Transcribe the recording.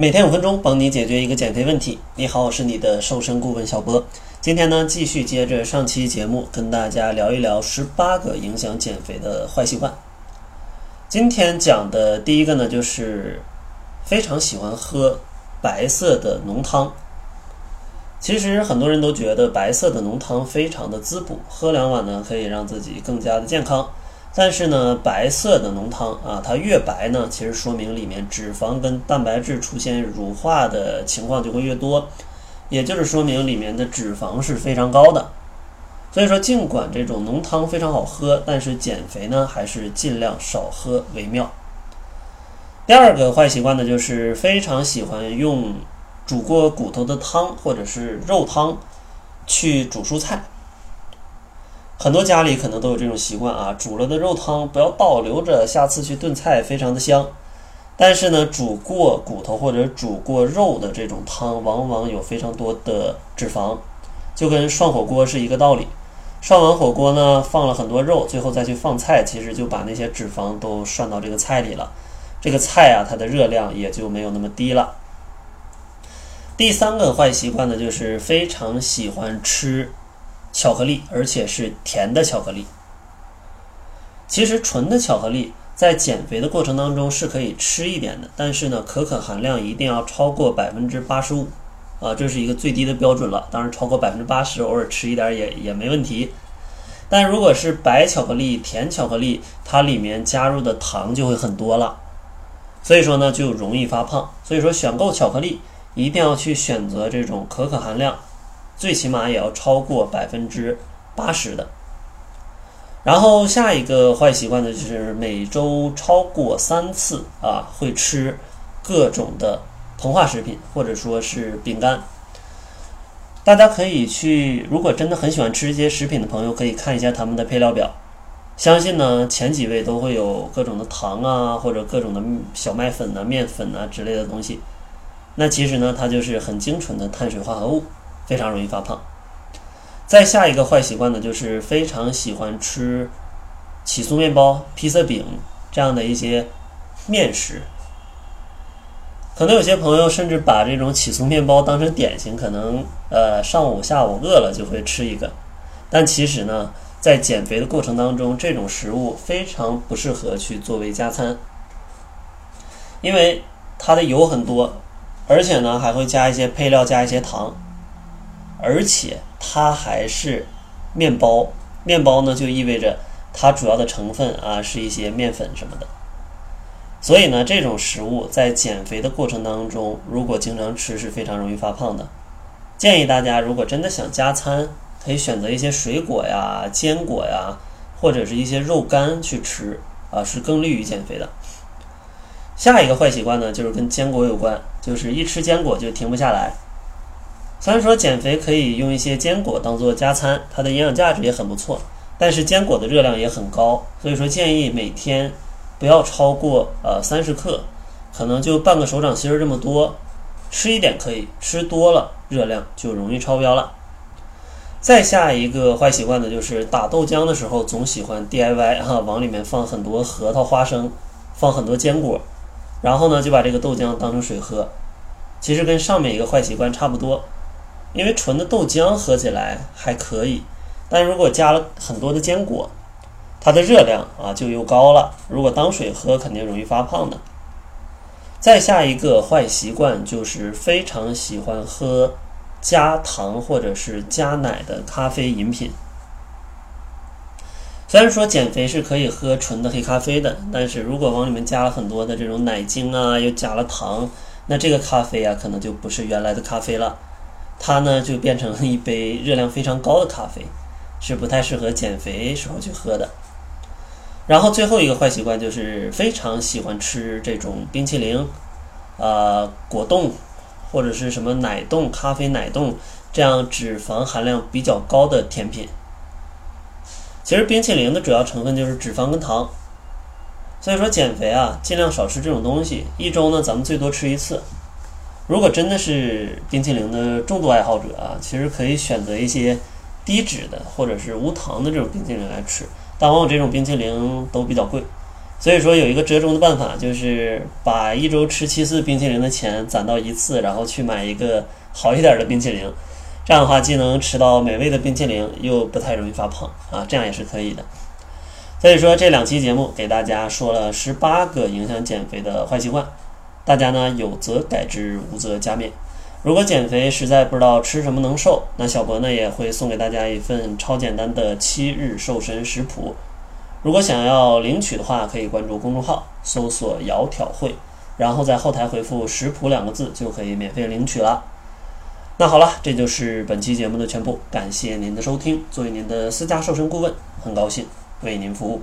每天五分钟，帮你解决一个减肥问题。你好，我是你的瘦身顾问小波。今天呢，继续接着上期节目，跟大家聊一聊十八个影响减肥的坏习惯。今天讲的第一个呢，就是非常喜欢喝白色的浓汤。其实很多人都觉得白色的浓汤非常的滋补，喝两碗呢可以让自己更加的健康。但是呢，白色的浓汤啊，它越白呢，其实说明里面脂肪跟蛋白质出现乳化的情况就会越多，也就是说明里面的脂肪是非常高的。所以说，尽管这种浓汤非常好喝，但是减肥呢，还是尽量少喝为妙。第二个坏习惯呢，就是非常喜欢用煮过骨头的汤或者是肉汤去煮蔬菜。很多家里可能都有这种习惯啊，煮了的肉汤不要倒，留着下次去炖菜，非常的香。但是呢，煮过骨头或者煮过肉的这种汤，往往有非常多的脂肪，就跟涮火锅是一个道理。涮完火锅呢，放了很多肉，最后再去放菜，其实就把那些脂肪都涮到这个菜里了。这个菜啊，它的热量也就没有那么低了。第三个坏习惯呢，就是非常喜欢吃。巧克力，而且是甜的巧克力。其实纯的巧克力在减肥的过程当中是可以吃一点的，但是呢，可可含量一定要超过百分之八十五，啊，这是一个最低的标准了。当然，超过百分之八十，偶尔吃一点也也没问题。但如果是白巧克力、甜巧克力，它里面加入的糖就会很多了，所以说呢，就容易发胖。所以说，选购巧克力一定要去选择这种可可含量。最起码也要超过百分之八十的。然后下一个坏习惯呢，就是每周超过三次啊，会吃各种的膨化食品或者说是饼干。大家可以去，如果真的很喜欢吃这些食品的朋友，可以看一下他们的配料表。相信呢，前几位都会有各种的糖啊，或者各种的小麦粉啊、面粉啊之类的东西。那其实呢，它就是很精纯的碳水化合物。非常容易发胖。再下一个坏习惯呢，就是非常喜欢吃起酥面包、披萨饼这样的一些面食。可能有些朋友甚至把这种起酥面包当成点心，可能呃上午、下午饿了就会吃一个。但其实呢，在减肥的过程当中，这种食物非常不适合去作为加餐，因为它的油很多，而且呢还会加一些配料，加一些糖。而且它还是面包，面包呢就意味着它主要的成分啊是一些面粉什么的。所以呢，这种食物在减肥的过程当中，如果经常吃是非常容易发胖的。建议大家，如果真的想加餐，可以选择一些水果呀、坚果呀，或者是一些肉干去吃啊，是更利于减肥的。下一个坏习惯呢，就是跟坚果有关，就是一吃坚果就停不下来。虽然说减肥可以用一些坚果当做加餐，它的营养价值也很不错，但是坚果的热量也很高，所以说建议每天不要超过呃三十克，可能就半个手掌心儿这么多，吃一点可以，吃多了热量就容易超标了。再下一个坏习惯呢，就是打豆浆的时候总喜欢 DIY 哈，往里面放很多核桃、花生，放很多坚果，然后呢就把这个豆浆当成水喝，其实跟上面一个坏习惯差不多。因为纯的豆浆喝起来还可以，但如果加了很多的坚果，它的热量啊就又高了。如果当水喝，肯定容易发胖的。再下一个坏习惯就是非常喜欢喝加糖或者是加奶的咖啡饮品。虽然说减肥是可以喝纯的黑咖啡的，但是如果往里面加了很多的这种奶精啊，又加了糖，那这个咖啡啊可能就不是原来的咖啡了。它呢就变成了一杯热量非常高的咖啡，是不太适合减肥时候去喝的。然后最后一个坏习惯就是非常喜欢吃这种冰淇淋、啊果冻或者是什么奶冻、咖啡奶冻这样脂肪含量比较高的甜品。其实冰淇淋的主要成分就是脂肪跟糖，所以说减肥啊尽量少吃这种东西，一周呢咱们最多吃一次。如果真的是冰淇淋的重度爱好者啊，其实可以选择一些低脂的或者是无糖的这种冰淇淋来吃，但往往这种冰淇淋都比较贵，所以说有一个折中的办法，就是把一周吃七次冰淇淋的钱攒到一次，然后去买一个好一点的冰淇淋。这样的话，既能吃到美味的冰淇淋，又不太容易发胖啊，这样也是可以的。所以说这两期节目给大家说了十八个影响减肥的坏习惯，大家呢有则改之，无则加勉。如果减肥实在不知道吃什么能瘦，那小博呢也会送给大家一份超简单的七日瘦身食谱。如果想要领取的话，可以关注公众号，搜索“窈窕会”，然后在后台回复“食谱”两个字，就可以免费领取了。那好了，这就是本期节目的全部，感谢您的收听。作为您的私家瘦身顾问，很高兴为您服务。